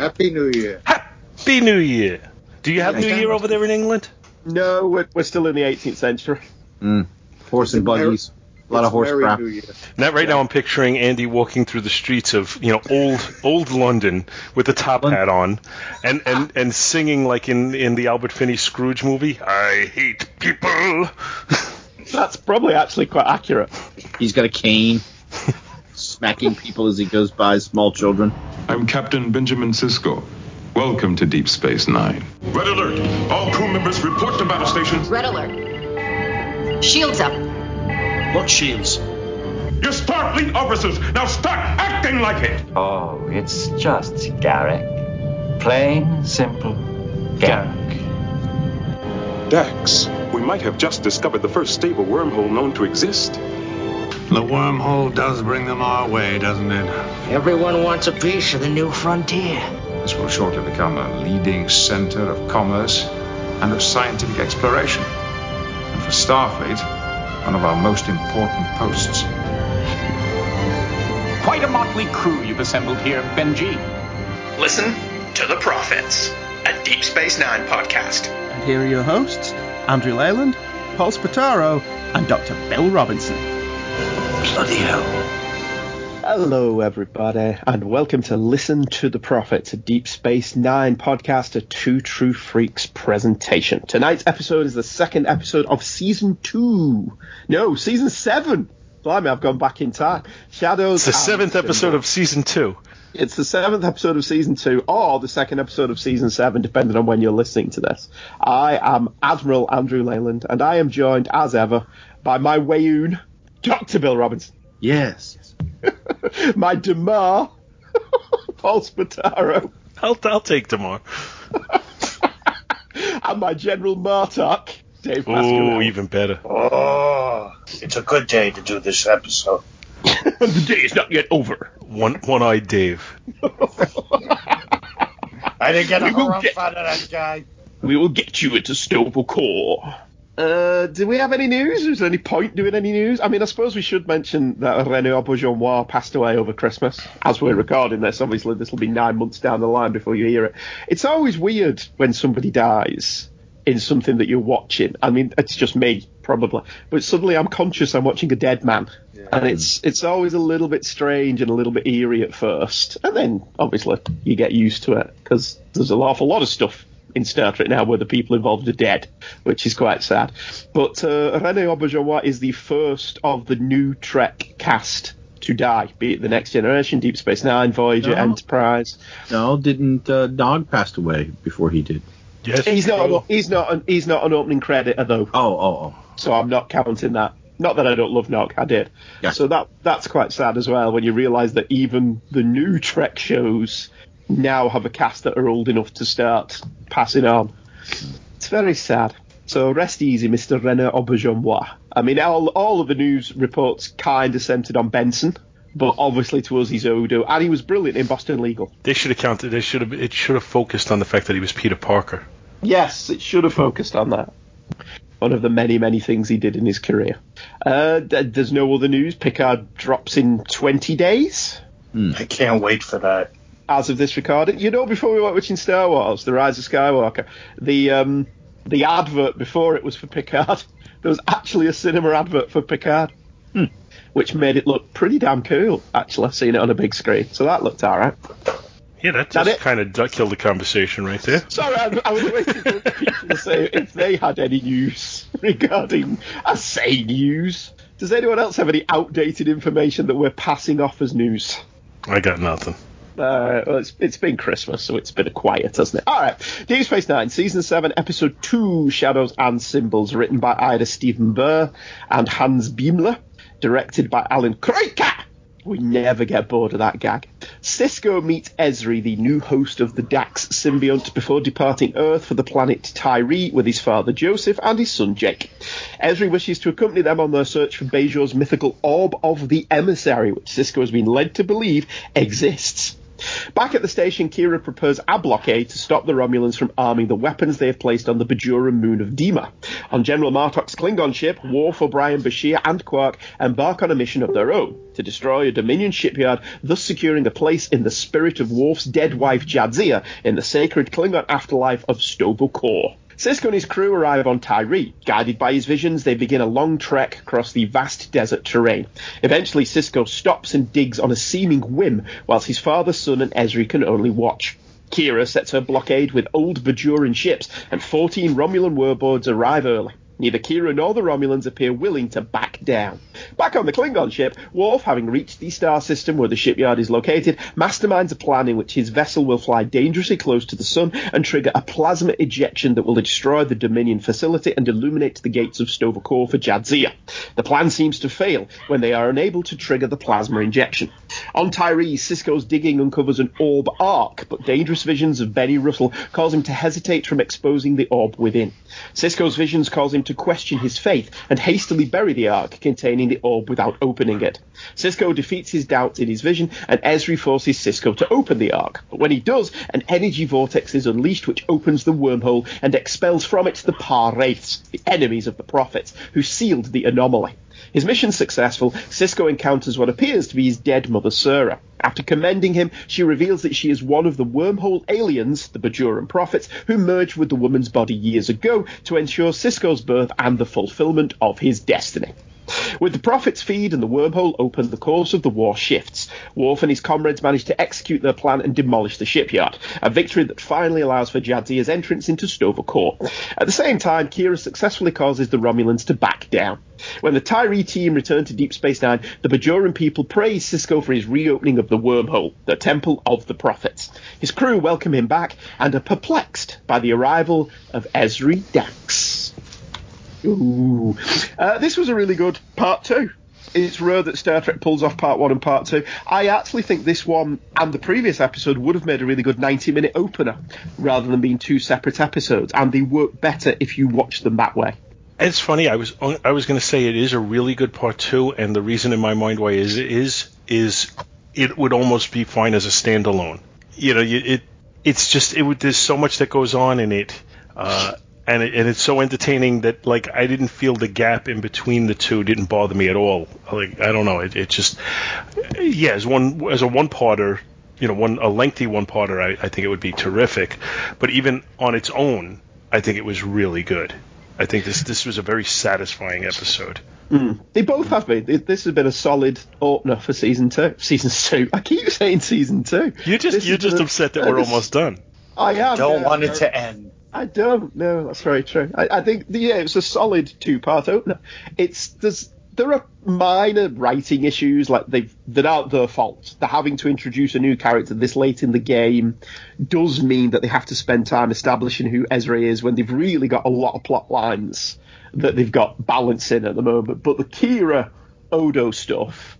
Happy New Year. Happy New Year. Do you have Yeah, New Year over there in England? No, we're, we're still in the 18th century. Mm. Horse and buggies. A lot of horse crap. New Now, right now, I'm picturing Andy walking through the streets of you know old old London with a top hat on, and, and, and singing like in in the Albert Finney Scrooge movie. I hate people. That's probably actually quite accurate. He's got a cane, smacking people as he goes by, small children. I'm Captain Benjamin Sisko. Welcome to Deep Space Nine. Red alert! All crew members report to battle stations. Red alert. Shields up. What shields? You're Starfleet officers. Now start acting like it. Oh, it's just Garak. Plain, simple Garak. Dax, we might have just discovered the first stable wormhole known to exist. The wormhole does bring them our way, doesn't it? Everyone wants a piece of the new frontier. This will shortly become a leading center of commerce and of scientific exploration. And for Starfleet, one of our most important posts. Quite a motley crew you've assembled here, Benji. Listen to the Prophets, a Deep Space Nine podcast. And here are your hosts, Andrew Leyland, Paul Spataro, and Dr. Bill Robinson. Bloody hell. Hello, everybody, and welcome to Listen to the Prophets, a Deep Space Nine podcast, a Two True Freaks presentation. Tonight's episode is the second episode of season two. No, season seven. Blimey, I've gone back in time. Shadows. It's the seventh episode of season two. It's the seventh episode of season two, or the second episode of season seven, depending on when you're listening to this. I am Admiral Andrew Leyland, and I am joined, as ever, by my Weyoun, Dr. Bill Robinson, Yes. my Damar, Paul Spataro, I'll I'll take tomorrow. and my General Martok, Dave Oh, even better. Oh, it's a good day to do this episode. the day is not yet over. One one eyed Dave. I didn't get a We will get- out of that guy. We will get you into Sto-Vo-Kor. Uh, do we have any news? Is there any point doing any news? I mean, I suppose we should mention that René Auberjonois passed away over Christmas. As we're recording this, obviously this will be nine months down the line before you hear it. It's always weird when somebody dies in something that you're watching. I mean, it's just me, probably. But suddenly I'm conscious I'm watching a dead man. And it's it's always a little bit strange and a little bit eerie at first. And then, obviously, you get used to it because there's an awful lot of stuff in Star Trek now where the people involved are dead, which is quite sad. But uh, René Auberjonois is the first of the new Trek cast to die, be it the Next Generation, Deep Space Nine, Voyager, No. Enterprise. No, didn't uh, Nog passed away before he did? Yes. He's not. An, he's not. An, he's not an opening creditor though, Oh, oh, oh. so I'm not counting that. Not that I don't love Nog, I did. Yeah. So that that's quite sad as well when you realise that even the new Trek shows now have a cast that are old enough to start passing on. It's very sad. So rest easy, Mr. René Auberjonois. I mean, all all of the news reports kind of centred on Benson, but obviously to us he's Odo, and he was brilliant in Boston Legal. They should have counted. They should have. It should have focused on the fact that he was Peter Parker. Yes, it should have focused on that. One of the many, many things he did in his career. Uh, there's no other news. Picard drops in 20 days I can't wait for that. As of this recording. You know, before we were watching Star Wars, The Rise of Skywalker, the um, the advert before it was for Picard. There was actually a cinema advert for Picard, which made it look pretty damn cool. Actually, seeing it on a big screen, so that looked alright. Yeah, that just kind of killed the conversation right there. Sorry, I, I was waiting for people to say if they had any news regarding. I say news. Does anyone else have any outdated information that we're passing off as news? I got nothing. Uh, well, it's, it's been Christmas, so it's been a quiet, hasn't it? All right. Deep Space Nine, Season 7, Episode 2, Shadows and Symbols, written by Ira Steven Behr and Hans Beimler, directed by Alan Kroika. We never get bored of that gag. Sisko meets Ezri, the new host of the Dax symbiont, before departing Earth for the planet Tyree with his father Joseph and his son Jake. Ezri wishes to accompany them on their search for Bajor's mythical Orb of the Emissary, which Sisko has been led to believe exists. Back at the station, Kira prepares a blockade to stop the Romulans from arming the weapons they have placed on the Bajoran moon of Derna. On General Martok's Klingon ship, Worf, O'Brien, Bashir, and Quark embark on a mission of their own to destroy a Dominion shipyard, thus securing a place in the spirit of Worf's dead wife Jadzia in the sacred Klingon afterlife of Sto-Vo-Kor. Sisko and his crew arrive on Tyree. Guided by his visions, they begin a long trek across the vast desert terrain. Eventually, Sisko stops and digs on a seeming whim, whilst his father, son, and Ezri can only watch. Kira sets her blockade with old Bajoran ships, and 14 Romulan warbirds arrive early. Neither Kira nor the Romulans appear willing to back down. Back on the Klingon ship, Worf, having reached the star system where the shipyard is located, masterminds a plan in which his vessel will fly dangerously close to the sun and trigger a plasma ejection that will destroy the Dominion facility and illuminate the gates of Sto-Vo-Kor for Jadzia. The plan seems to fail when they are unable to trigger the plasma ejection. On Tyree, Sisko's digging uncovers an orb ark, but dangerous visions of Benny Russell cause him to hesitate from exposing the orb within. Sisko's visions cause him to question his faith and hastily bury the ark containing the orb without opening it. Sisko defeats his doubts in his vision, and Ezri forces Sisko to open the ark. But when he does, an energy vortex is unleashed which opens the wormhole and expels from it the Pah-Wraiths, the enemies of the prophets, who sealed the anomaly. His mission successful, Sisko encounters what appears to be his dead mother Sarah. After commending him, she reveals that she is one of the wormhole aliens, the Bajoran prophets, who merged with the woman's body years ago to ensure Sisko's birth and the fulfillment of his destiny. With the Prophet's feed and the wormhole open, the course of the war shifts. Worf and his comrades manage to execute their plan and demolish the shipyard, a victory that finally allows for Jadzia's entrance into Sto-Vo-Kor. At the same time, Kira successfully causes the Romulans to back down. When the Tyree team returned to Deep Space Nine, the Bajoran people praise Sisko for his reopening of the wormhole, the Temple of the Prophets. His crew welcome him back and are perplexed by the arrival of Ezri Dax. Ooh. Uh, this was a really good part two. It's rare that Star Trek pulls off part one and part two. I actually think this one and the previous episode would have made a really good 90 minute opener rather than being two separate episodes, and they work better if you watch them that way. It's funny. I was I was going to say it is a really good part two, and the reason in my mind why is it is is it would almost be fine as a standalone. You know, it it's just it would. There's so much that goes on in it. Uh, and, it, and it's so entertaining that like I didn't feel the gap in between the two didn't bother me at all. Like I don't know, it, it just yeah, as one as a one parter, you know, one a lengthy one parter, I, I think it would be terrific. But even on its own, I think it was really good. I think this this was a very satisfying episode. Mm. They both have been. This has been a solid opener for season two. Season two. I keep saying season two. You just This you're just the- upset that uh, we're this- almost done. I am. Don't yeah. want it to end. I don't. No, that's very true. I, I think yeah, it's a solid two-part opener. It's there's there are minor writing issues like they that aren't their fault. They're having to introduce a new character this late in the game does mean that they have to spend time establishing who Ezri is when they've really got a lot of plot lines that they've got balancing at the moment. But the Kira Odo stuff.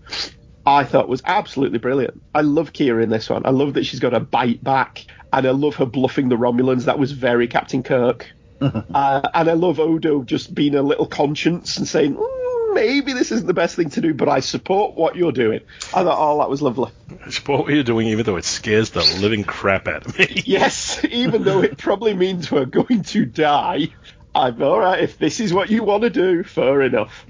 I thought was absolutely brilliant. I love Kira in this one. I love that she's got a bite back, and I love her bluffing the Romulans. That was very Captain Kirk. uh, and I love Odo just being a little conscience and saying, "Mm, maybe this isn't the best thing to do, but I support what you're doing. I thought, oh, that was lovely. I support what you're doing, even though it scares the living crap out of me. Yes, even though it probably means we're going to die, I'm all right. If this is what you want to do, fair enough.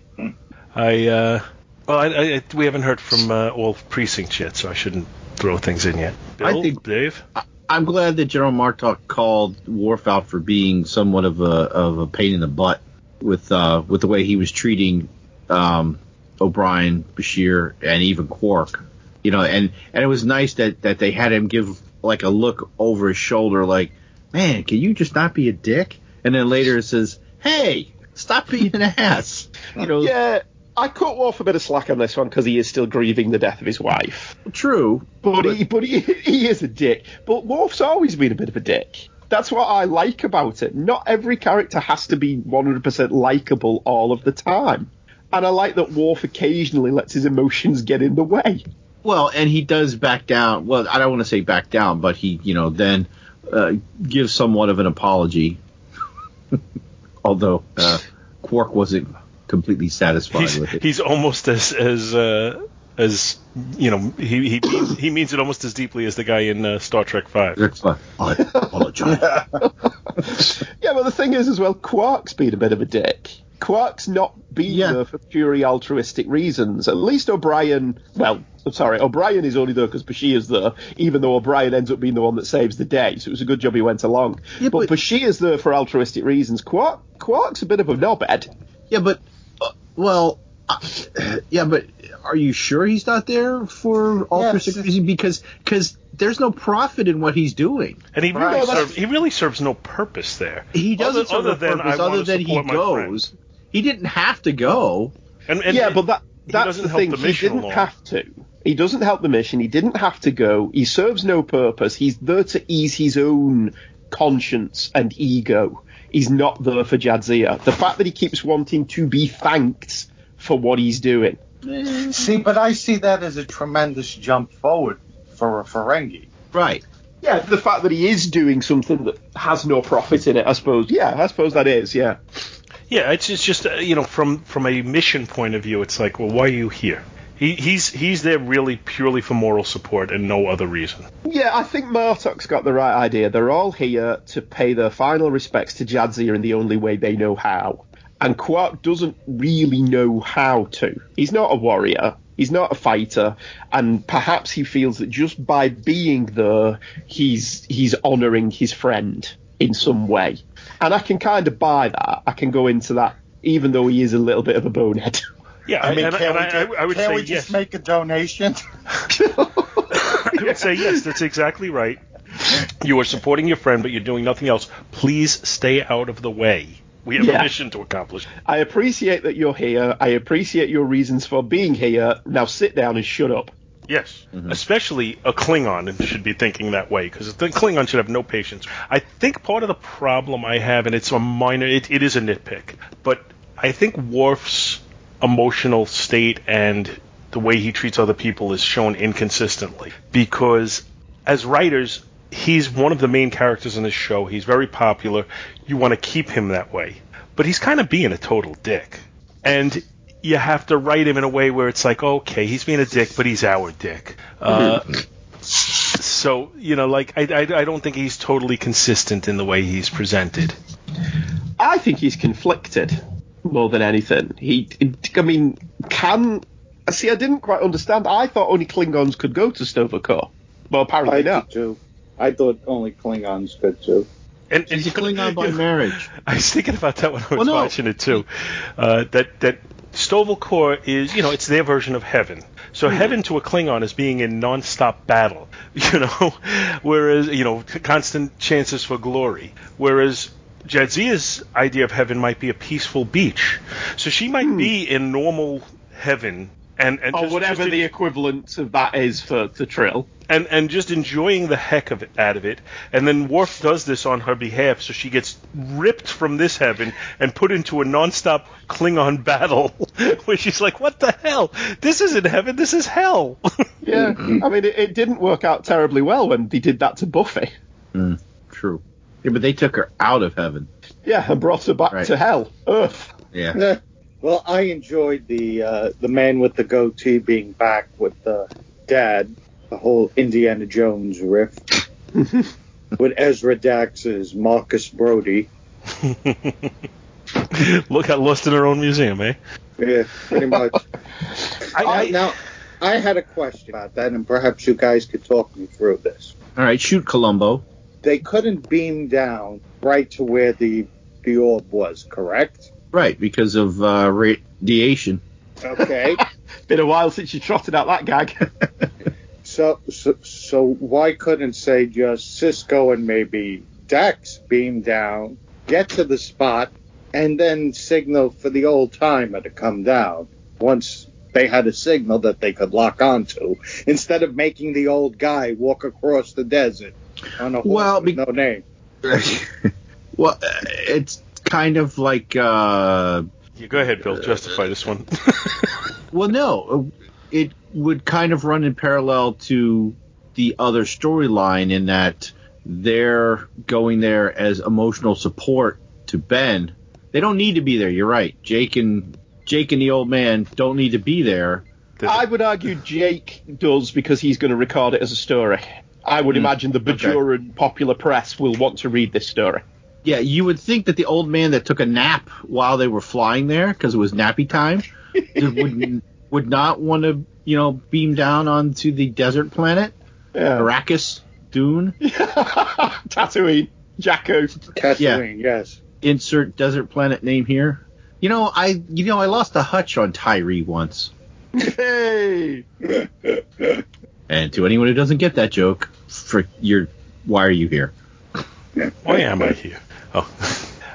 I uh, well, I, I, we haven't heard from uh, all precincts yet, so I shouldn't throw things in yet. Bill, I think- Dave. I'm glad that General Martok called Worf out for being somewhat of a of a pain in the butt with uh, with the way he was treating um, O'Brien, Bashir, and even Quark. You know, and and it was nice that that they had him give like a look over his shoulder, like, man, can you just not be a dick? And then later it says, hey, stop being an ass. You know, Yeah, I cut Worf a bit of slack on this one because he is still grieving the death of his wife. true. But he, but he, he is a dick. But Worf's always been a bit of a dick. That's what I like about it. Not every character has to be 100% likable all of the time. And I like that Worf occasionally lets his emotions get in the way. Well, and he does back down. Well, I don't want to say back down, but he, you know, then uh, gives somewhat of an apology. Although uh, Quark wasn't completely satisfied He's, with it. he's almost as as uh, as you know, he he means, he means it almost as deeply as the guy in uh, Star Trek Five. I apologize. yeah, but the thing is, as well, Quark's been a bit of a dick. Quark's not been Yeah. there for purely altruistic reasons. At least O'Brien, well, I'm sorry, O'Brien is only there because Bashir's there, even though O'Brien ends up being the one that saves the day. So it was a good job he went along. Yeah, but, but- Bashir's there for altruistic reasons. Quark, Quark's a bit of a knobhead. yeah, but uh, well, uh, yeah, but are you sure he's not there for altruistic Yes. reasons? Because because there's no profit in what he's doing. And he really Right. serves, he really serves no purpose there. He doesn't Other- serve other a than purpose I other than he support my goes. He didn't have to go. And, and yeah, but that that's the thing. the he didn't have to. He doesn't help the mission. He didn't have to go. He serves no purpose. He's there to ease his own conscience and ego. He's not there for Jadzia. The fact that he keeps wanting to be thanked for what he's doing. See, but I see that as a tremendous jump forward for a Ferengi. Right. Yeah, the fact that he is doing something that has no profit in it, I suppose. Yeah, I suppose that is. Yeah. Yeah, it's, it's just uh, you know from from a mission point of view, it's like, well, why are you here? He, he's he's there really purely for moral support and no other reason. Yeah, I think Martok's got the right idea. They're all here to pay their final respects to Jadzia in the only way they know how. And Quark doesn't really know how to. He's not a warrior. He's not a fighter, and perhaps he feels that just by being there, he's he's honouring his friend in some way. And I can kind of buy that. I can go into that, even though he is a little bit of a bonehead. Yeah, I mean, and, can't and we, I, I, I would can't say we yes. just make a donation? I would say yes. That's exactly right. You are supporting your friend, but you're doing nothing else. Please stay out of the way. We have Yeah. a mission to accomplish. I appreciate that you're here. I appreciate your reasons for being here. Now sit down and shut up. Yes, mm-hmm. especially a Klingon should be thinking that way because the Klingon should have no patience. I think part of the problem I have, and it's a minor, it, it is a nitpick, but I think Worf's emotional state and the way he treats other people is shown inconsistently because as writers, he's one of the main characters in this show. He's very popular. You want to keep him that way, but he's kind of being a total dick, and you have to write him in a way where it's like, okay, he's being a dick, but he's our dick. Uh, so you know, like I, I, I don't think he's totally consistent in the way he's presented. I think he's conflicted more than anything. He, I mean, can see? I didn't quite understand. I thought only Klingons could go to Sto-Vo-Kor. Well, apparently I not. too. I thought only Klingons could too. And, and He's a Klingon by marriage. I was thinking about that when I was Well, no. watching it too. Uh, that that Stovall is, you know, it's their version of heaven. So mm-hmm. heaven to a Klingon is being in non-stop battle, you know, whereas you know constant chances for glory. Whereas Jadzia's idea of heaven might be a peaceful beach. So she might hmm. be in normal heaven and and or just- whatever just the equivalent of that is for the Trill. and and just enjoying the heck of it out of it. And then Worf does this on her behalf, so she gets ripped from this heaven and put into a nonstop Klingon battle, where she's like, "What the hell? This isn't heaven. This is hell." Yeah, I mean, it, it didn't work out terribly well when they did that to Buffy. Mm, true. Yeah, but they took her out of heaven. Yeah, and brought her back Right. to hell, Earth. Yeah. Eh, Well, I enjoyed the uh, the man with the goatee being back with the dad, the whole Indiana Jones riff, with Ezri Dax as Marcus Brody. Look, got lost in her own museum, eh? Yeah, pretty much. I, Uh, I, now, I had a question about that, and perhaps you guys could talk me through this. All right, shoot Columbo. They couldn't beam down right to where the the orb was, correct? Right, because of uh, radiation. Okay. Been a while since you trotted out that gag. So, so, so why couldn't say just Sisko and maybe Dax beam down, get to the spot, and then signal for the old timer to come down once they had a signal that they could lock onto, instead of making the old guy walk across the desert on a horse Well, be- no name. well, uh, it's kind of like. Uh, yeah, go ahead, Bill. Justify this one. well, no, it would kind of run in parallel to the other storyline in that they're going there as emotional support to Ben. They don't need to be there. You're right. Jake and Jake and the old man don't need to be there, I would argue Jake does because he's going to record it as a story. I would imagine the Bajoran popular press will want to read this story. Yeah, you would think that the old man that took a nap while they were flying there because it was nappy time would would not want to, you know, beam down onto the desert planet, Yeah. Arrakis, Dune. Tatooine, Jakku. Tatooine, yes. Insert desert planet name here. You know, I you know I lost a hutch on Tyree once. Hey. And to anyone who doesn't get that joke, for your why are you here? Why am I here? Oh.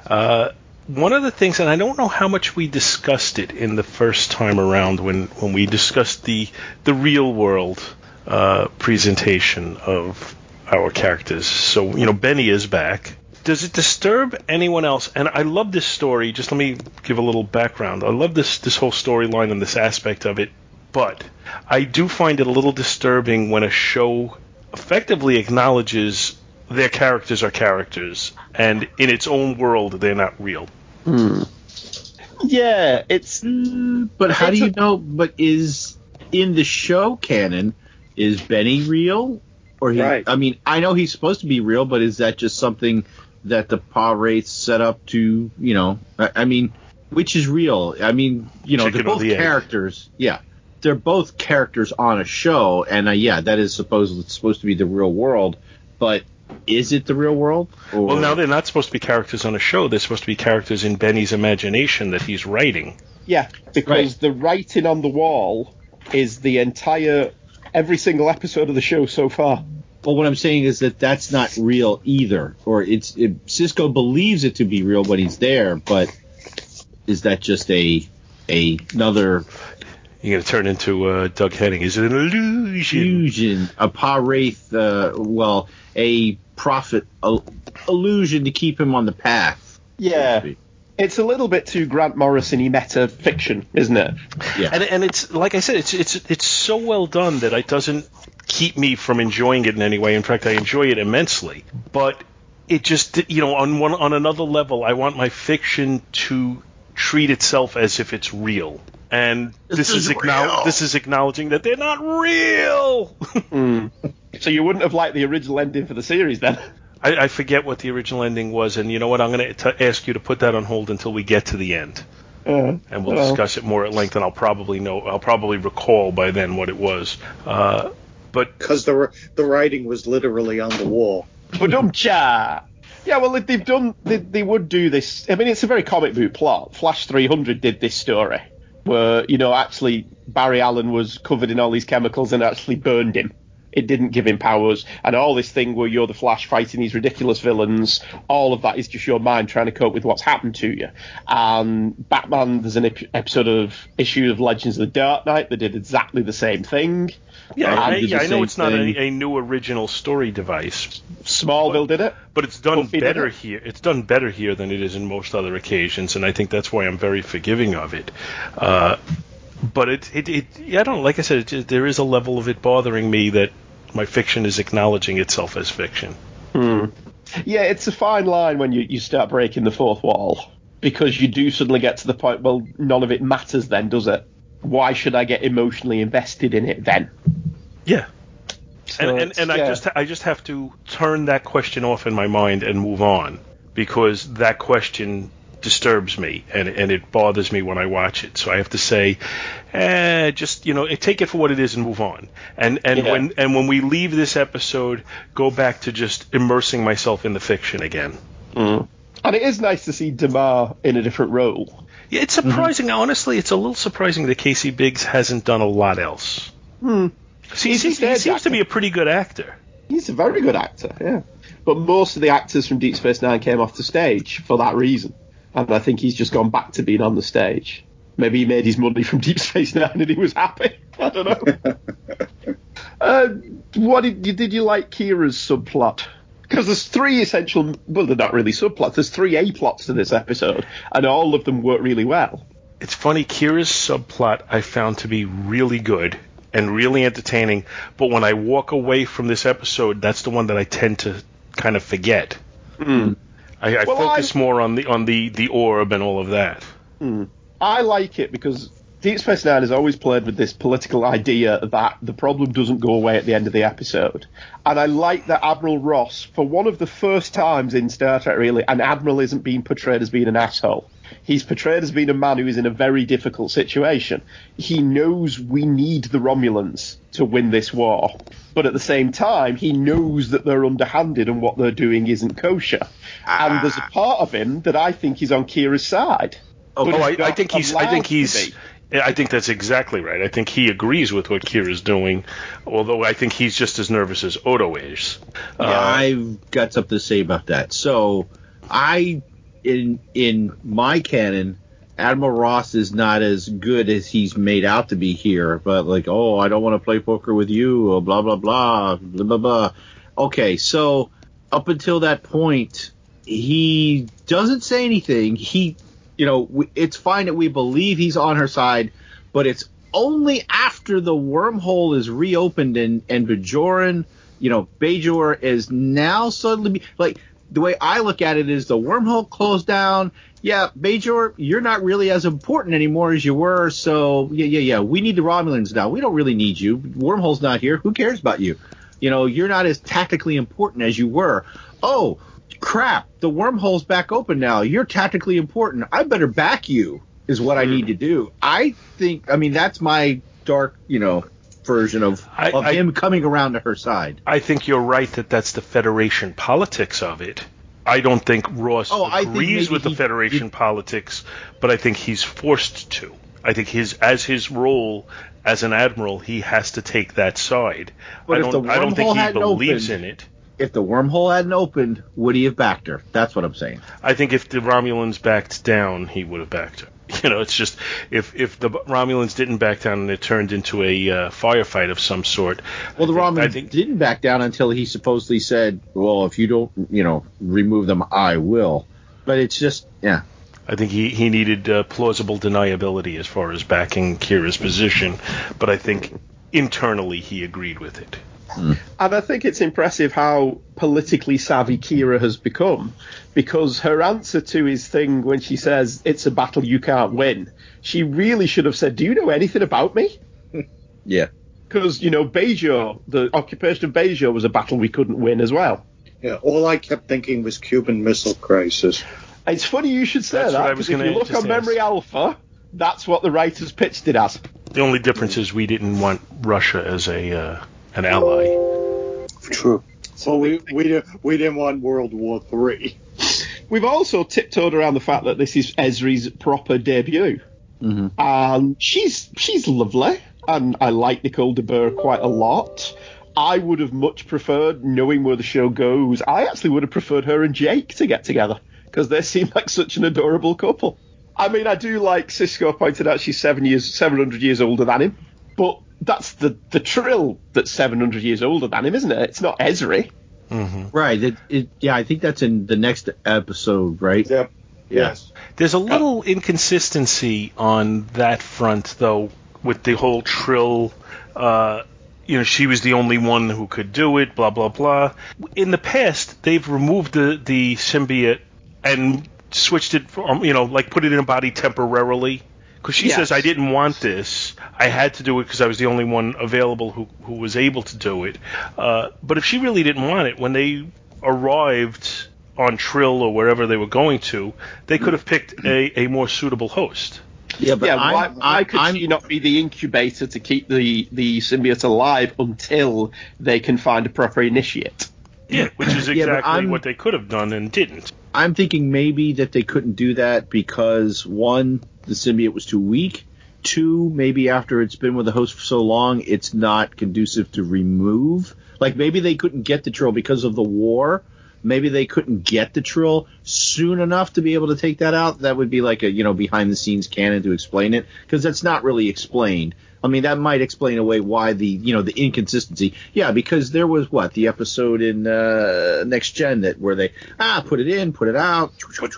Uh, one of the things, and I don't know how much we discussed it in the first time around when, when we discussed the the real world uh, presentation of our characters. So you know, Benny is back. Does it disturb anyone else? And I love this story. Just let me give a little background. I love this this whole storyline and this aspect of it. But I do find it a little disturbing when a show effectively acknowledges their characters are characters, and in its own world, they're not real. Yeah, it's. But how do you know? But is in the show canon is Benny real? Or he, Right. I mean, I know he's supposed to be real, but is that just something that the pah-wraiths set up to? You know, I, I mean, which is real? I mean, you know, Chicken they're both the egg? characters. Yeah, they're both characters on a show, and uh, yeah, that is supposed supposed to be the real world. But is it the real world? Or, Well, now they're not supposed to be characters on a show. They're supposed to be characters in Benny's imagination that he's writing. Yeah, because the writing on the wall is the entire. Every single episode of the show so far. Well, what I'm saying is that that's not real either, or it's it, Sisko believes it to be real when he's there, but is that just a a another You're going to turn into uh, Doug Henning. Is it an illusion? illusion, a pah-wraith, uh, well, a prophet a, illusion to keep him on the path? Yeah. It's a little bit too Grant Morrison meta fiction, isn't it? Yeah. And, and it's like I said, it's it's it's so well done that it doesn't keep me from enjoying it in any way. In fact, I enjoy it immensely. But it just you know on one on another level, I want my fiction to treat itself as if it's real. And this, This is, is acknow- real. this is acknowledging that they're not real. So you wouldn't have liked the original ending for the series then? I, I forget what the original ending was, and you know what? I'm going to ask you to put that on hold until we get to the end, Uh, and we'll well. discuss it more at length. And I'll probably know, I'll probably recall by then what it was. Uh, but because the the writing was literally on the wall. Badumcha. Yeah, well, they've done, they, they would do this. I mean, it's a very comic book plot. Flash 300 did this story where, you know, actually Barry Allen was covered in all these chemicals and actually burned him. It didn't give him powers. And all this thing where you're the Flash fighting these ridiculous villains, all of that is just your mind trying to cope with what's happened to you. And Batman, there's an ep- episode of issue of Legends of the Dark Knight that did exactly the same thing. yeah, I, yeah, I know it's not a, a new original story device, Smallville did it. but it's done Buffy better it. here. It's done better here than it is in most other occasions, and I think that's why I'm very forgiving of it. Uh, but it, it, it, yeah, I don't like I said, it, there is a level of it bothering me that my fiction is acknowledging itself as fiction. Hmm. Yeah, it's a fine line when you, you start breaking the fourth wall because you do suddenly get to the point, well, none of it matters then, does it? Why should I get emotionally invested in it then? Yeah. So and and, and I just I just have to turn that question off in my mind and move on because that question disturbs me and and it bothers me when I watch it. So I have to say, eh, just you know, take it for what it is and move on. And and Yeah. when and when we leave this episode, go back to just immersing myself in the fiction again. Mm. And it is nice to see Damar in a different role. Yeah, it's surprising. Honestly, it's a little surprising that Casey Biggs hasn't done a lot else. Hmm. See, he seems to be a pretty good actor. He's a very good actor, yeah. But most of the actors from Deep Space Nine came off the stage for that reason. And I think he's just gone back to being on the stage. Maybe he made his money from Deep Space Nine and he was happy. I don't know. uh, what did you, did you like Kira's subplot? Because there's three essential, well, they're not really subplots. There's three A plots to this episode, and all of them work really well. It's funny, Kira's subplot I found to be really good and really entertaining, but when I walk away from this episode, that's the one that I tend to kind of forget. Mm. I, I Well, focus more on the on the the orb and all of that. Mm. I like it because Deep Space Nine has always played with this political idea that the problem doesn't go away at the end of the episode. And I like that Admiral Ross, for one of the first times in Star Trek, really, an admiral isn't being portrayed as being an asshole. He's portrayed as being a man who is in a very difficult situation. He knows we need the Romulans to win this war, but at the same time, he knows that they're underhanded and what they're doing isn't kosher. And ah. there's a part of him that I think is on Kira's side. Oh, But oh, I, I think he's. I think he's. I think that's exactly right. I think he agrees with what Kira's doing, although I think he's just as nervous as Odo is. Yeah, uh, I've got something to say about that. So, I in in my canon, Admiral Ross is not as good as he's made out to be here. But like, oh, I don't want to play poker with you, or blah blah blah, blah blah blah. Okay, so up until that point, he doesn't say anything. He, you know, it's fine that we believe he's on her side, but it's only after the wormhole is reopened and and Bajoran, you know, Bajor is now suddenly be, like the way I look at it is the wormhole closed down. Yeah, Bajor, you're not really as important anymore as you were. So yeah, yeah, yeah. We need the Romulans now. We don't really need you. Wormhole's not here. Who cares about you? You know, you're not as tactically important as you were. Oh, crap. The wormhole's back open now. You're tactically important. I better back you, is what I hmm. need to do. I think, I mean, that's my dark, you know, version of, I- of I- him coming around to her side. I think you're right that that's the Federation politics of it. I don't think Ross Oh, think agrees with the he- Federation politics, but I think he's forced to. I think his as his role as an admiral, he has to take that side. But I if the. I don't think he believes opened- in it. If the wormhole hadn't opened, would he have backed her? That's what I'm saying. I think if the Romulans backed down, he would have backed her. You know, it's just if if the Romulans didn't back down and it turned into a uh, firefight of some sort. Well, the Romulans think didn't back down until he supposedly said, "Well, if you don't, you know, remove them, I will." But it's just, yeah. I think he, he needed uh, plausible deniability as far as backing Kira's position, but I think internally he agreed with it. And I think it's impressive how politically savvy Kira has become because her answer to his thing when she says it's a battle you can't win, she really should have said, Do you know anything about me? Yeah. Because, you know, Bajor, the occupation of Bajor was a battle we couldn't win as well. Yeah, all I kept thinking was Cuban Missile Crisis. It's funny you should say That's that what I was because if you look on Memory ask. Alpha, that's what the writers pitched it as. The only difference is we didn't want Russia as a uh, an ally. True. So we we didn't we didn't want World War Three. We've also tiptoed around the fact that this is Ezri's proper debut. Mm-hmm. and she's she's lovely, and I like Nicole de Boer quite a lot. I would have much preferred, knowing where the show goes, I actually would have preferred her and Jake to get together because they seem like such an adorable couple. I mean, I do like Sisko pointed out she's seven years, seven hundred years older than him, but that's the the Trill that's seven hundred years older than him, isn't it? It's not Ezri. Right. It, it, yeah, I think that's in the next episode, right? Yep. Yeah. Yes. There's a little inconsistency on that front, though, with the whole Trill. Uh, you know, she was the only one who could do it. Blah blah blah. In the past, they've removed the the symbiote and switched it from you know, like put it in a body temporarily. Because she Yes. says, "I didn't want this. I had to do it because I was the only one available who who was able to do it." Uh, but if she really didn't want it, when they arrived on Trill or wherever they were going to, they could have picked a, a more suitable host. Yeah, but yeah, I'm, why, why could I'm, she not be the incubator to keep the, the symbiote alive until they can find a proper initiate? Yeah, which is exactly I'm- what they could have done and didn't. I'm thinking maybe that they couldn't do that because one, the symbiote was too weak. Two, maybe after it's been with the host for so long, it's not conducive to remove. Like maybe they couldn't get the trill because of the war. Maybe they couldn't get the trill soon enough to be able to take that out. That would be like a you know behind the scenes canon to explain it because that's not really explained. I mean that might explain away why the you know the inconsistency. Yeah, because there was what the episode in uh, Next Gen that where they ah put it in, put it out,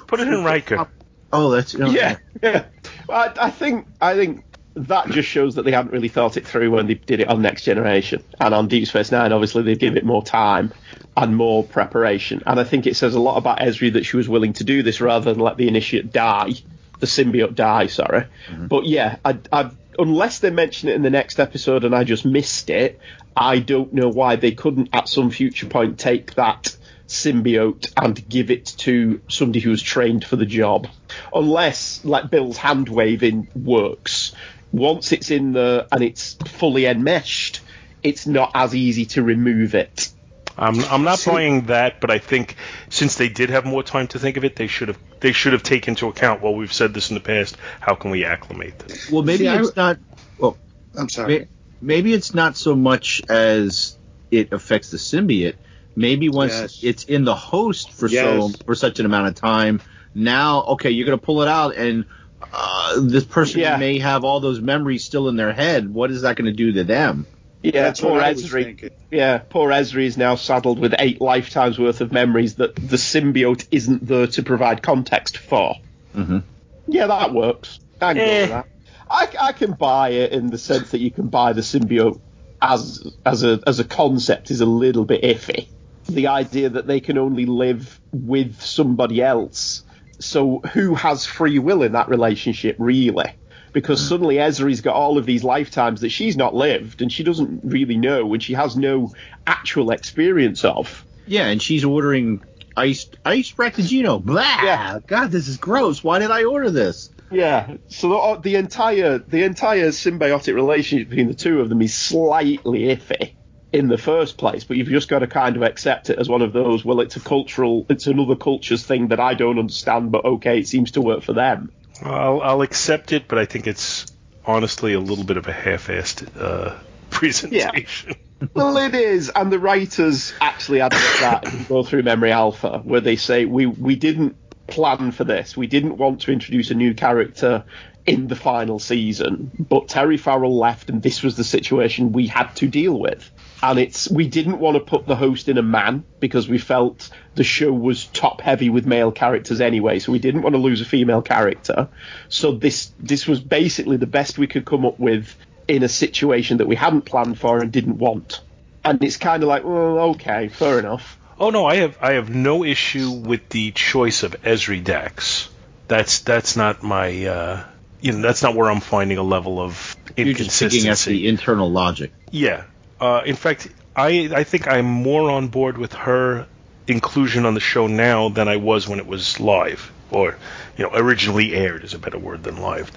Put it in Riker. Oh, that's okay. Yeah, yeah. I, I think I think that just shows that they hadn't really thought it through when they did it on Next Generation and on Deep Space Nine. Obviously, they give it more time and more preparation, and I think it says a lot about Ezri that she was willing to do this rather than let the initiate die. the symbiote die. Sorry, mm-hmm. but yeah, I, I, unless they mention it in the next episode and I just missed it, I don't know why they couldn't at some future point take that symbiote and give it to somebody who's trained for the job. Unless, like Bill's hand waving works. Once it's in there and it's fully enmeshed, it's not as easy to remove it. I'm I'm not buying that, but I think since they did have more time to think of it, they should have they should have taken into account. Well, we've said this in the past. How can we acclimate this? Well, maybe See, I- it's not. Well, I'm sorry. may- maybe it's not so much as it affects the symbiote. Maybe once Yes. it's in the host for so for such an amount of time, now okay, you're gonna pull it out, and uh, this person Yeah. may have all those memories still in their head. What is that going to do to them? Yeah, That's poor what Ezri. Yeah, poor Ezri is now saddled with eight lifetimes worth of memories that the symbiote isn't there to provide context for. Mhm. Yeah, that works. I can Eh. that. I, I can buy it in the sense that you can buy the symbiote as as a as a concept is a little bit iffy. The idea that they can only live with somebody else. So who has free will in that relationship, really? Because hmm. suddenly Ezri's got all of these lifetimes that she's not lived and she doesn't really know and she has no actual experience of. Yeah, and she's ordering iced iced Raktajino. Blah. Yeah. God, this is gross. Why did I order this? Yeah, so the, uh, the entire the entire symbiotic relationship between the two of them is slightly iffy in the first place, but you've just got to kind of accept it as one of those. Well, it's a cultural, it's another culture's thing that I don't understand, but okay, it seems to work for them. I'll I'll accept it, but I think it's honestly a little bit of a half-assed uh, presentation. well, it is, and the writers actually admit that if you go through Memory Alpha, where they say we we didn't plan for this, we didn't want to introduce a new character in the final season, but Terry Farrell left, and this was the situation we had to deal with. And it's we didn't want to put the host in a man because we felt the show was top heavy with male characters anyway, so we didn't want to lose a female character. So this this was basically the best we could come up with in a situation that we hadn't planned for and didn't want. And it's kind of like, well, okay, fair enough. Oh no, I have I have no issue with the choice of Ezri Dax. That's that's not my uh, you know that's not where I'm finding a level of inconsistency. You're just picking at the internal logic. Yeah. Uh, in fact, I I think I'm more on board with her inclusion on the show now than I was when it was live, or you know, originally aired is a better word than live.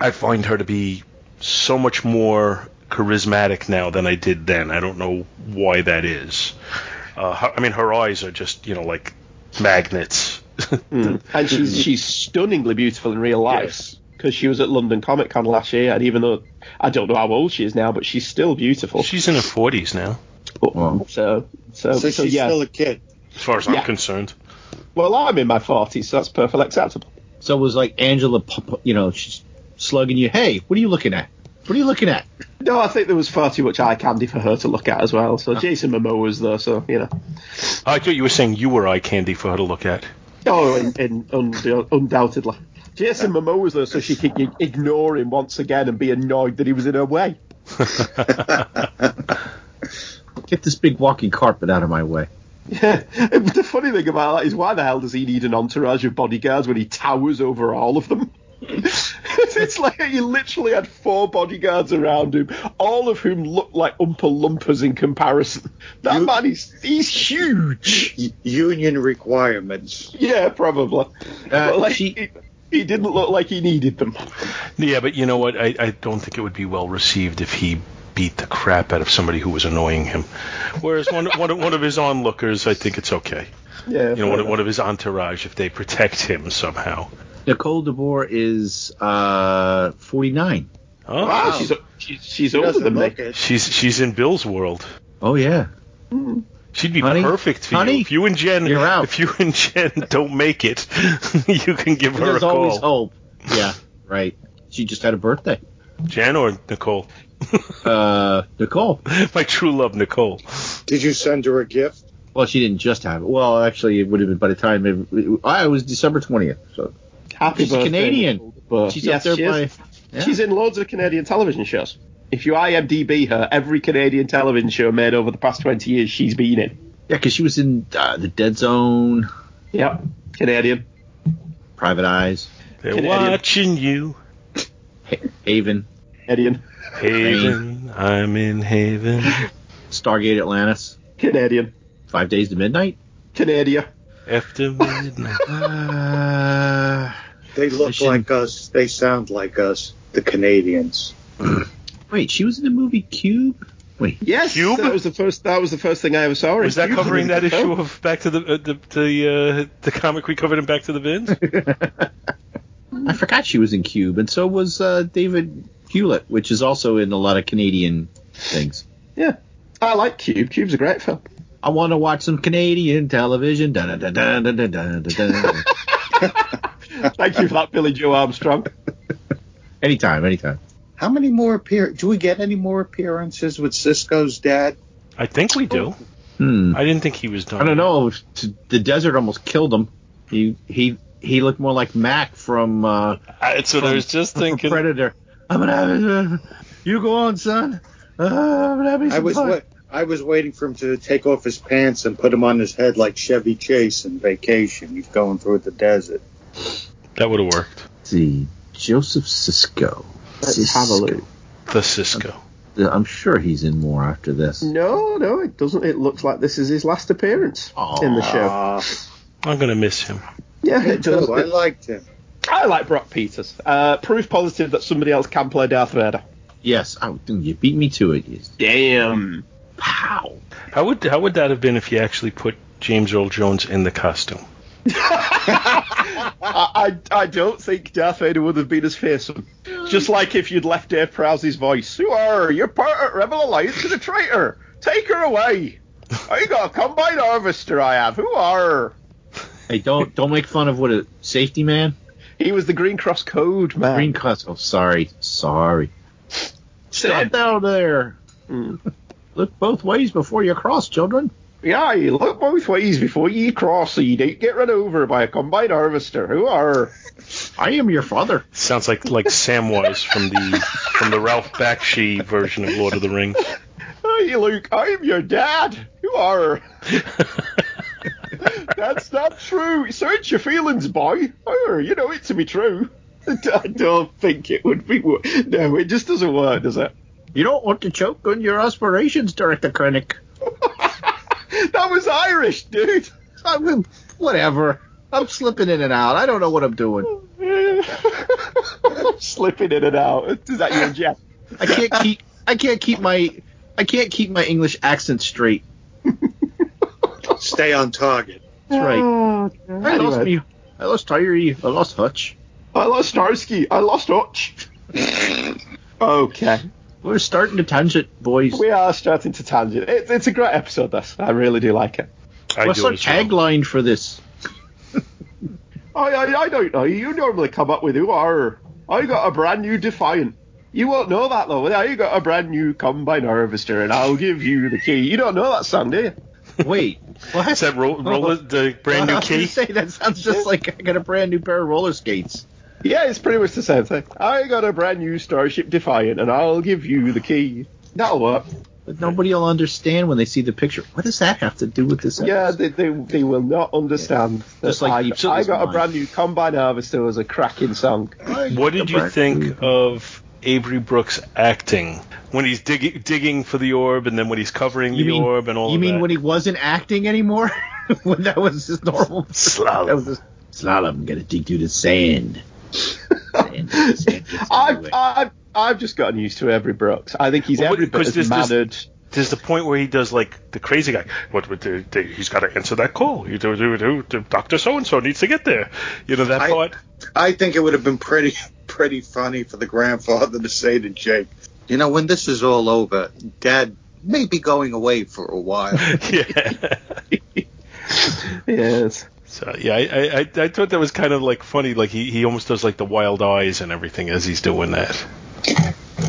I find her to be so much more charismatic now than I did then. I don't know why that is. Uh, her- I mean, her eyes are just you know like magnets. And she's she's stunningly beautiful in real life because she was at London Comic Con last year, and even though I don't know how old she is now, but she's still beautiful. She's in her 40s now, So so so, So she's yeah. still a kid. as far as I'm concerned. Well, I'm in my 40s, so that's perfectly acceptable. So it was like Angela, pu- pu- you know, she's slugging you. Hey, what are you looking at? What are you looking at? No, I think there was far too much eye candy for her to look at as well. So Jason Momoa was there, so you know. I thought you were saying you were eye candy for her to look at. Oh, in, in, un, undoubtedly. Jason Momoa was there so she could ignore him once again and be annoyed that he was in her way. Get this big walking carpet out of my way. Yeah. The funny thing about that is why the hell does he need an entourage of bodyguards when he towers over all of them? it's like he literally had four bodyguards around him, all of whom look like Oompa Loompas in comparison. That man is he's huge. Union requirements. Yeah, probably. Uh, but, like, she- he, he didn't look like he needed them. Yeah, but you know what? I, I don't think it would be well received if he beat the crap out of somebody who was annoying him. Whereas one, one, of- his onlookers, I think it's okay. Yeah, You know, one, of- one of his entourage, if they protect him somehow. Nicole DeBoer is uh, 49. Oh, Wow, she's she's, she's She older than me. she's she's in Bill's world. Oh yeah. She'd be Honey? perfect for Honey? you. If you and Jen, You're out. if you and Jen don't make it, you can give her a call. There's always hope. Yeah, right. She just had a birthday. Jen or Nicole? Uh, Nicole. My true love, Nicole. Did you send her a gift? Well, she didn't just have it. Well, actually, it would have been by the time it, I was December 20th. So Happy She's birthday, Canadian. Nicole she's Yes, up there she is. by. Yeah. She's in loads of Canadian television shows. If you IMDb her, every Canadian television show made over the past 20 years, she's been in. Yeah, because she was in uh, the Dead Zone, Yep, Canadian. Private Eyes. They're Canadian. watching you. Haven, Canadian. Haven. I'm in Haven. Stargate Atlantis, Canadian. Five Days to Midnight. Canadian. After midnight. Uh, They look Mission- like us. They sound like us. The Canadians. wait, she was in the movie Cube. Wait, Yes, Cube? that was the first. That was the first thing I ever saw. Was that Cube. covering that issue film. of Back to the uh, the the, uh, the comic we covered in Back to the Bins? I forgot she was in Cube, and so was uh, David Hewlett, which is also in a lot of Canadian things. Yeah, I like Cube. Cube's a great film. I want to watch some Canadian television. Dun, dun, dun, dun, dun, dun, dun, dun. Thank you for that, Billie Joe Armstrong. anytime, anytime. How many more appear? Do we get any more appearances with Sisko's dad? I think we do. Hmm. I didn't think he was done. I don't know. The desert almost killed him. He he he looked more like Mac from uh, That's what I was just thinking. Predator. I'm gonna have it. Uh, you go on, son. Uh, I'm gonna have I was fun. wa- I was waiting for him to take off his pants and put them on his head like Chevy Chase in Vacation. He's going through the desert. That would have worked. Let's see, Joseph Sisko. Let's have a look. The Sisko. I'm sure he's in more after this. No, no, it doesn't. It looks like this is his last appearance in the show. I'm gonna miss him. Yeah, me it does. I liked him. I like Brock Peters. Uh, proof positive that somebody else can play Darth Vader. Yes, I, you beat me to it. Damn. Pow. How would how would that have been if you actually put James Earl Jones in the costume? I, I, I don't think Darth Vader would have been as fearsome. Just like if you'd left Dave Prowse's voice. Who are you? You're part of Rebel Alliance and a traitor. Take her away. I got a combine harvester. I have. Who are? Hey, don't don't make fun of what a safety man. He was the Green Cross Code man. Green Cross. Oh, sorry, sorry. Sam. Stop down there. Mm. Look both ways before you cross, children. Yeah, you look both ways before you cross so you don't get run over by a combine harvester. Who are? I am your father. Sounds like like Samwise from the from the Ralph Bakshi version of Lord of the Rings. Hey, Luke, I'm your dad. Who are? That's not true. Search your feelings, boy. Oh, you know it to be true. I don't think it would be. wo- No, it just doesn't work, does it? You don't want to choke on your aspirations, Director Krennic. That was Irish, dude. I'm, whatever. I'm slipping in and out. I don't know what I'm doing. Slipping in and out. Is that your Jeff? I can't keep. I can't keep my. I can't keep my English accent straight. Stay on target. That's right. Oh, I lost me. I lost Tyree. I lost Hutch. I lost Starsky. I lost Hutch. okay. We're starting to tangent, boys. We are starting to tangent. It, it's a great episode, this. I really do like it. I What's do our as well. tagline for this? I, I, I don't know. You normally come up with who are. I got a brand new Defiant. You won't know that though. I got a brand new Combine Harvester, and I'll give you the key. You don't know that song, do you? Wait, what? Is that roll, roll oh. the brand I new was gonna key? Say that sounds just like I got a brand new pair of roller skates. Yeah, it's pretty much the same thing. I got a brand new Starship Defiant, and I'll give you the key. That'll work. But nobody will understand when they see the picture. What does that have to do with this? Yeah, they, they, they will not understand. Just like I, Deep I Silver's got a brand new Combine Harvester was a cracking song. What did you think of Avery Brooks acting when he's digging digging for the orb, and then when he's covering You the mean- orb and all that. You of mean that? when he wasn't acting anymore? when that was his normal Slalom. That was his, slalom. Gotta dig through the sand. Sand, sand gets in I've. I've, I've just gotten used to Avery Brooks. I think he's Well, every bit because as there's mannered. There's the point where he does like the crazy guy. What would the, the, he's got to answer that call? You do do do. do Doctor so and so needs to get there. You know that I- part. I think it would have been pretty pretty funny for the grandfather to say to Jake, you know, when this is all over, Dad may be going away for a while. yeah. Yes. So yeah, I, I I- I thought that was kind of like funny. Like he, he almost does like the wild eyes and everything as he's doing that.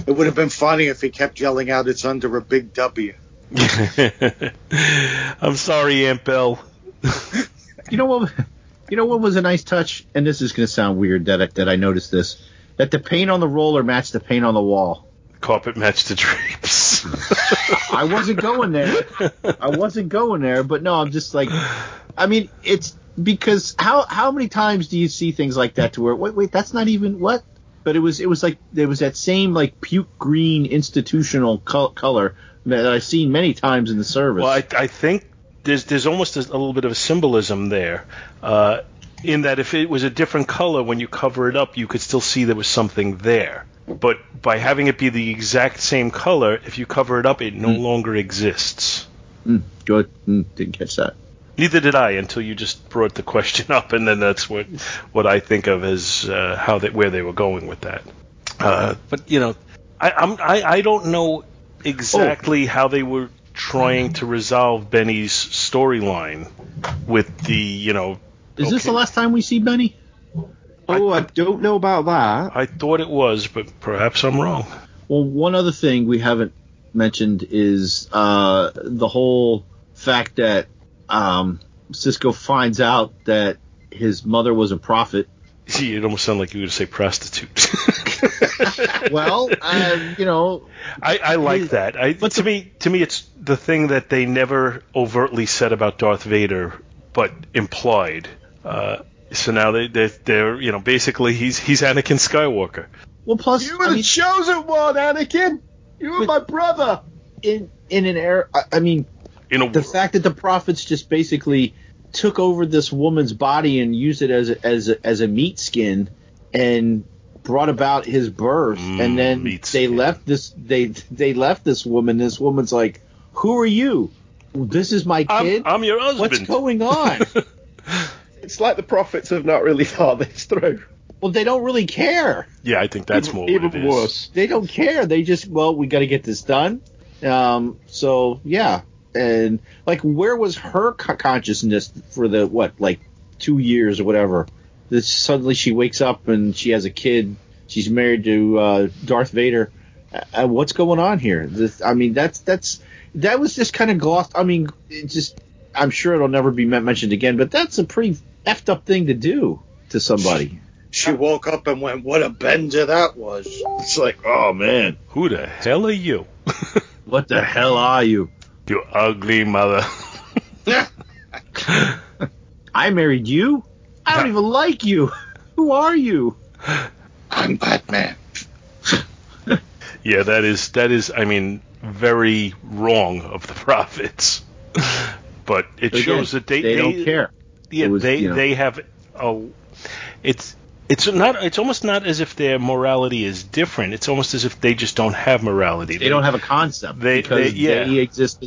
It would have been funny if he kept yelling out, "It's under a big W." I'm sorry, Aunt Belle. You know what? You know what was a nice touch, and this is going to sound weird that I, that I noticed this. That the paint on the roller matched the paint on the wall. Carpet matched the drapes. I wasn't going there. I wasn't going there, but no, I'm just like, I mean, it's because how how many times do you see things like that to where wait wait that's not even what but it was it was like there was that same like puke green institutional col- color that I've seen many times in the service. Well, I, I think there's there's almost a, a little bit of a symbolism there, uh, in that if it was a different color when you cover it up, you could still see there was something there. But by having it be the exact same color, if you cover it up, it no longer exists. Mm, good. Mm, didn't catch that. Neither did I until you just brought the question up, and then that's what what I think of as uh, how they where they were going with that. Uh, but you know, I, I'm I, I don't know exactly how they were trying to resolve Benny's storyline with the you know. Is this the last time we see Benny? Oh, I, don't know about that. I thought it was, but perhaps I'm wrong. Well, one other thing we haven't mentioned is uh, the whole fact that um, Sisko finds out that his mother was a prophet. See, it almost sounded like you were going to say prostitute. well, uh, you know, I, I like that. I, but to me, to me, it's the thing that they never overtly said about Darth Vader, but implied. Uh, so now they, they they're you know basically he's he's Anakin Skywalker. Well, plus you were the chosen one, Anakin. You were my brother. In in an era, I, I mean, in a the fact that the prophets just basically took over this woman's body and used it as a, as a, as a meat skin and brought about his birth. Mm, and then they left this they they left this woman. This woman's like who are you? This is my kid? I'm, I'm your husband. What's going on? It's like the prophets have not really thought this through. Well they don't really care. Yeah i think that's even, more even what it is. worse. They don't care. They just well we got to get this done. Um so yeah and like where was her co- consciousness for the what like two years or whatever this suddenly she wakes up and she has a kid she's married to uh, darth vader uh, what's going on here this, i mean that's that's that was just kind of glossed i mean it just i'm sure it'll never be mentioned again but that's a pretty effed up thing to do to somebody she woke up and went, "What a bender that was!" It's like, oh man, who the hell are you? what the hell are you? You ugly mother. I married you. I don't even like you. Who are you? I'm Batman. yeah, that is that is. I mean, very wrong of the prophets. but it Again, shows that they, they don't care. Yeah, was, they you know. they have a. It's it's not. It's almost not as if their morality is different. It's almost as if they just don't have morality. They don't have a concept They- because they- yeah. they exist.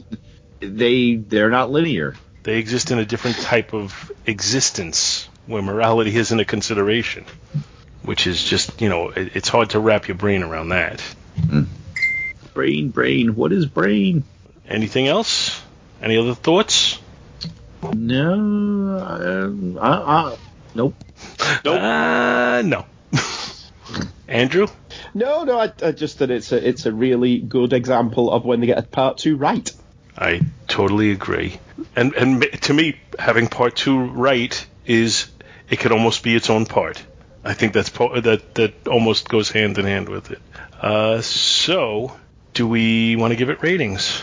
They they're not linear. They exist in a different type of existence where morality isn't a consideration, which is just you know it, it's hard to wrap your brain around that. Brain, brain. What is brain? Anything else? Any other thoughts? No. Uh, uh, nope. Nope. Uh, no. Andrew? No, no, I, I just that it's a it's a really good example of when they get a part two right. I totally agree. And and to me, having part two right is it could almost be its own part. I think that's po- that that almost goes hand in hand with it. Uh, so, do we want to give it ratings?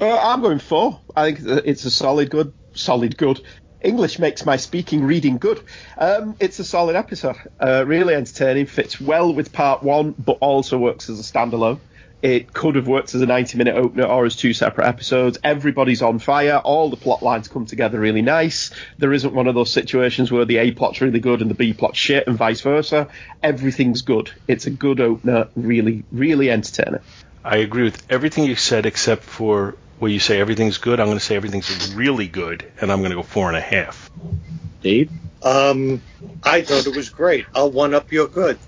Uh, I'm going four. I think it's a solid good, solid good. English makes my speaking reading good. Um, it's a solid episode. Uh, really entertaining. Fits well with part one, but also works as a standalone. It could have worked as a 90 minute opener or as two separate episodes. Everybody's on fire. All the plot lines come together really nice. There isn't one of those situations where the A plot's really good and the B plot's shit and vice versa. Everything's good. It's a good opener. Really, really entertaining. I agree with everything you said except for where you say everything's good. I'm going to say everything's really good, and I'm going to go four and a half. Dave? Um, I thought it was great. I'll one up your good.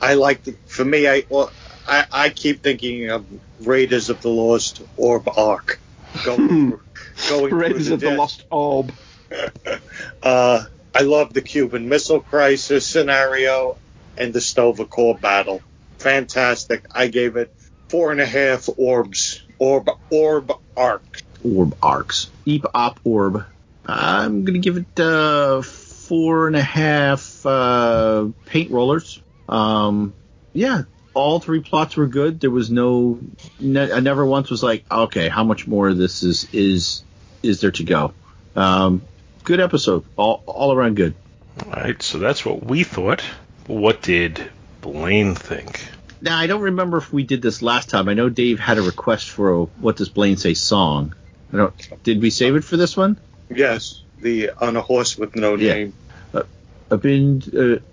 I like it. For me, I well, I, I keep thinking of Raiders of the Lost Orb arc. Going, going Raiders through of the. Lost Orb. Uh, I love the Cuban Missile Crisis scenario and the Sto-Vo-Kor battle. Fantastic. I gave it four and a half orbs. Orb orb arc. Orb arcs. Eep op orb. I'm gonna give it uh, four and a half uh, paint rollers. Um, yeah, all three plots were good. There was no, ne- I never once was like, okay, how much more of this is is is there to go? Um, good episode. All all around good. All right, so that's what we thought. What did Blaine think? Now I don't remember if we did this last time. I know Dave had a request for a "What Does Blaine Say" song. I don't. Did we save it for this one? Yes, the on a horse with no Yeah. name. Uh, I've been.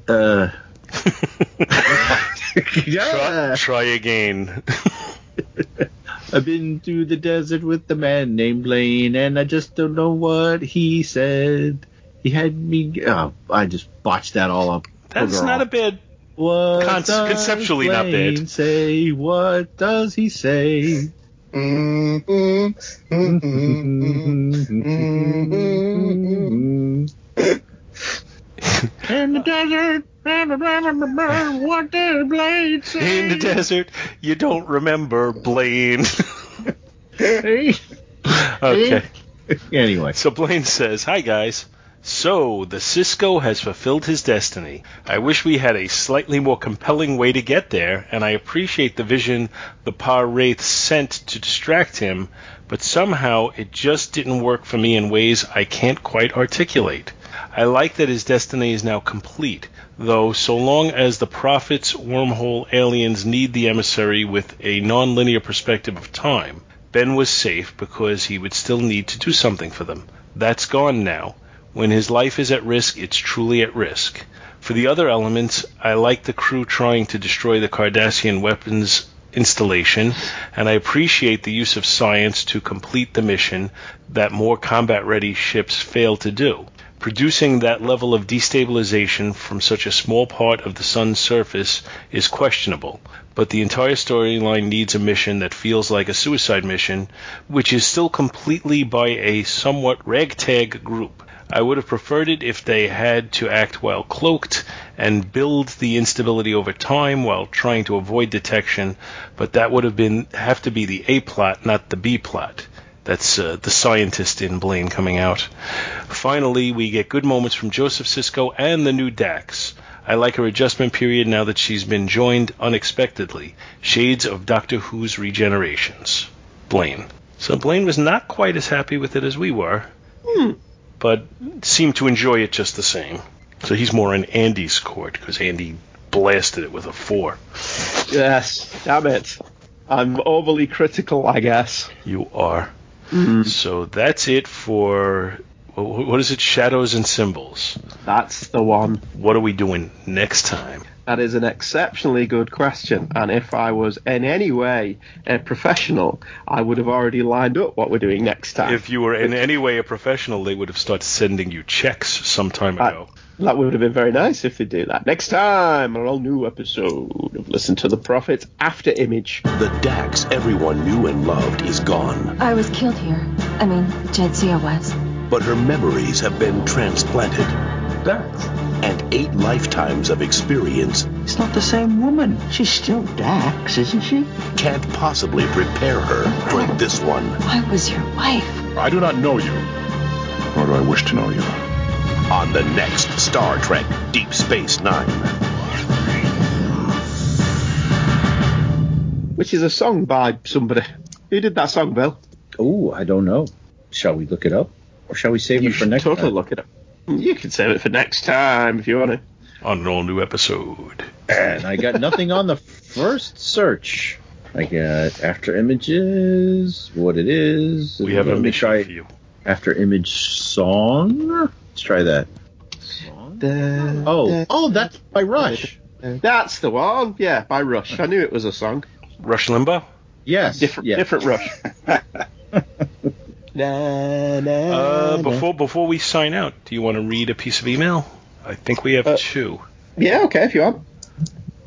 Uh, uh, Try, try again. I've been through the desert with a man named Blaine, and I just don't know what he said. He had me. Oh, I just botched that all up. That's not a bad. What Con- does conceptually not bad. Blaine Say what does he say? In the desert, what did Blaine say? In the desert, you don't remember Blaine. okay. Anyway, So Blaine says, Hi guys. So, the Sisko has fulfilled his destiny. I wish we had a slightly more compelling way to get there, and I appreciate the vision the Pah-Wraith sent to distract him, but somehow it just didn't work for me in ways I can't quite articulate. I like that his destiny is now complete, though so long as the Prophet's wormhole aliens need the emissary with a non-linear perspective of time, Ben was safe because he would still need to do something for them. That's gone now. When his life is at risk, it's truly at risk. For the other elements, I like the crew trying to destroy the Cardassian weapons installation, and I appreciate the use of science to complete the mission that more combat ready ships fail to do. Producing that level of destabilization from such a small part of the sun's surface is questionable, but the entire storyline needs a mission that feels like a suicide mission, which is still completely by a somewhat ragtag group. I would have preferred it if they had to act while cloaked and build the instability over time while trying to avoid detection, but that would have been have to be the A plot, not the B plot. That's uh, the scientist in Blaine coming out. Finally, we get good moments from Joseph Sisko and the new Dax. I like her adjustment period now that she's been joined unexpectedly. Shades of Doctor Who's regenerations. Blaine. So Blaine was not quite as happy with it as we were, but seemed to enjoy it just the same. So he's more in Andy's court because Andy blasted it with a four. Yes, damn it. I'm overly critical, I guess. You are. Mm. So that's it for what is it? Shadows and symbols. That's the one. What are we doing next time? That is an exceptionally good question, and if I was in any way a professional, I would have already lined up what we're doing next time. If you were in any way a professional, they would have started sending you checks some time ago. That would have been very nice if they do that. Next time, an all new episode of Listen to the Prophet After Image. The Dax everyone knew and loved is gone, I was killed here. I mean, Jadzia was. But her memories have been transplanted. Beth, And eight lifetimes of experience it's not the same woman. She's still Dax, isn't she? can't possibly prepare her for this one. I was your wife. I do not know you, nor do I wish to know you. On the next Star Trek Deep Space Nine. Which is a song by somebody. Who did that song, Bill? Oh, I don't know. Shall we look it up, or shall we save You it for should next totally time? look it up. You can save it for next time if you want to. On an all new episode. And I got nothing on the first search. I got after images, what it is. We have a Let me mission try for you. after image song. Let's try that. Oh, oh, that's by Rush. That's the one. Yeah, by Rush. I knew it was a song. Rush Limbaugh? Yes, Different, yeah. different Rush. na, na, Uh, before before we sign out, do you want to read a piece of email? I think we have Uh, two. Yeah, okay, if you want.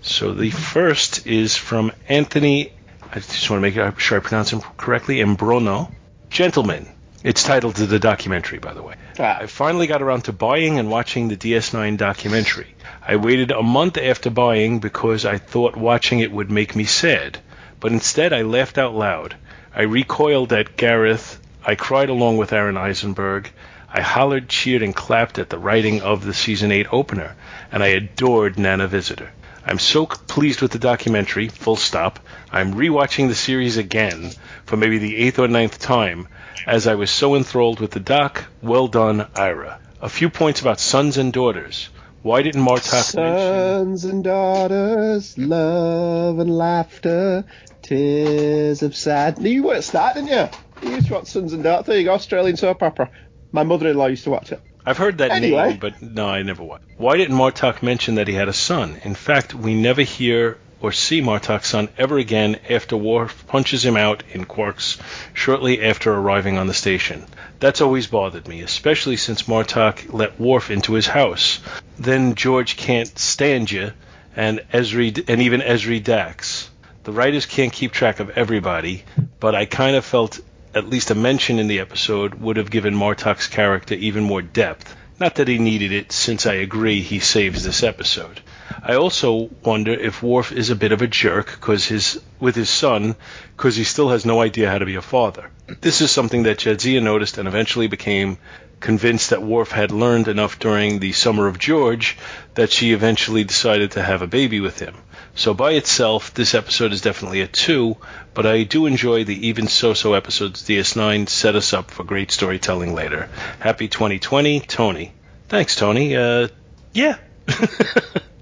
So the first is from Anthony. I just want to make sure I pronounce him correctly. Embrono, gentlemen. It's titled to the documentary, by the way. Ah. I finally got around to buying and watching the DS9 documentary. I waited a month after buying because I thought watching it would make me sad, but instead I laughed out loud. I recoiled at Gareth. I cried along with Aron Eisenberg. I hollered, cheered, and clapped at the writing of the season 8 opener, and I adored Nana Visitor. I'm so pleased with the documentary, full stop. I'm rewatching the series again for maybe the eighth or ninth time, as I was so enthralled with the doc. Well done, Ira. A few points about sons and daughters. Why didn't Martok mention... Sons and daughters, love and laughter, tears of sadness. You weren't that, didn't you? Used to watch Sons and Daughters. There you go, Australian soap opera. My mother-in-law used to watch it. I've heard that Anyway. name, but no, I never watched. Why didn't Martok mention that he had a son? In fact, we never hear or see Martok's son ever again after Worf punches him out in Quarks shortly after arriving on the station. That's always bothered me, especially since Martok let Worf into his house. Then George can't stand you, and Ezri and even Ezri Dax. The writers can't keep track of everybody, but I kind of felt at least a mention in the episode would have given Martok's character even more depth. Not that he needed it, since I agree he saves this episode. I also wonder if Worf is a bit of a jerk cause his with his son because he still has no idea how to be a father. This is something that Jadzia noticed and eventually became convinced that Worf had learned enough during the Summer of George that she eventually decided to have a baby with him. So by itself, this episode is definitely a 2, but I do enjoy the even so-so episodes DS9 set us up for great storytelling later. Happy 2020, Tony. Thanks, Tony. Uh, yeah.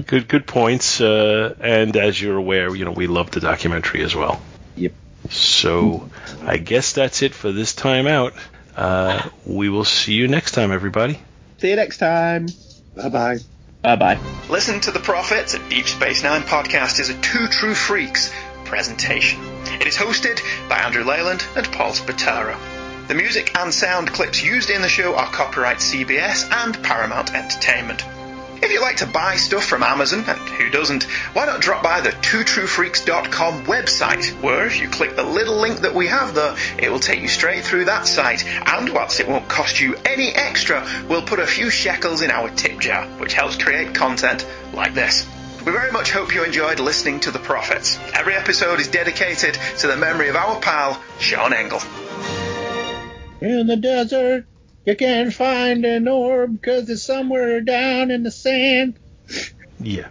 good good points. Uh, and as you're aware, you know, we love the documentary as well. Yep. So I guess that's it for this time out. Uh, we will see you next time, everybody. See you next time. Bye bye. Bye bye. Listen to the Prophets, a Deep Space Nine podcast, is a Two True Freaks presentation. It is hosted by Andrew Leyland and Paul Spataro. The music and sound clips used in the show are copyright CBS and Paramount Entertainment. If you like to buy stuff from Amazon, and who doesn't, why not drop by the twotruefreaks.com website, where if you click the little link that we have there, it will take you straight through that site, and whilst it won't cost you any extra, we'll put a few shekels in our tip jar, which helps create content like this. We very much hope you enjoyed listening to The Prophets. Every episode is dedicated to the memory of our pal, Sean Engel. In the desert, you can't find an orb because it's somewhere down in the sand. Yeah.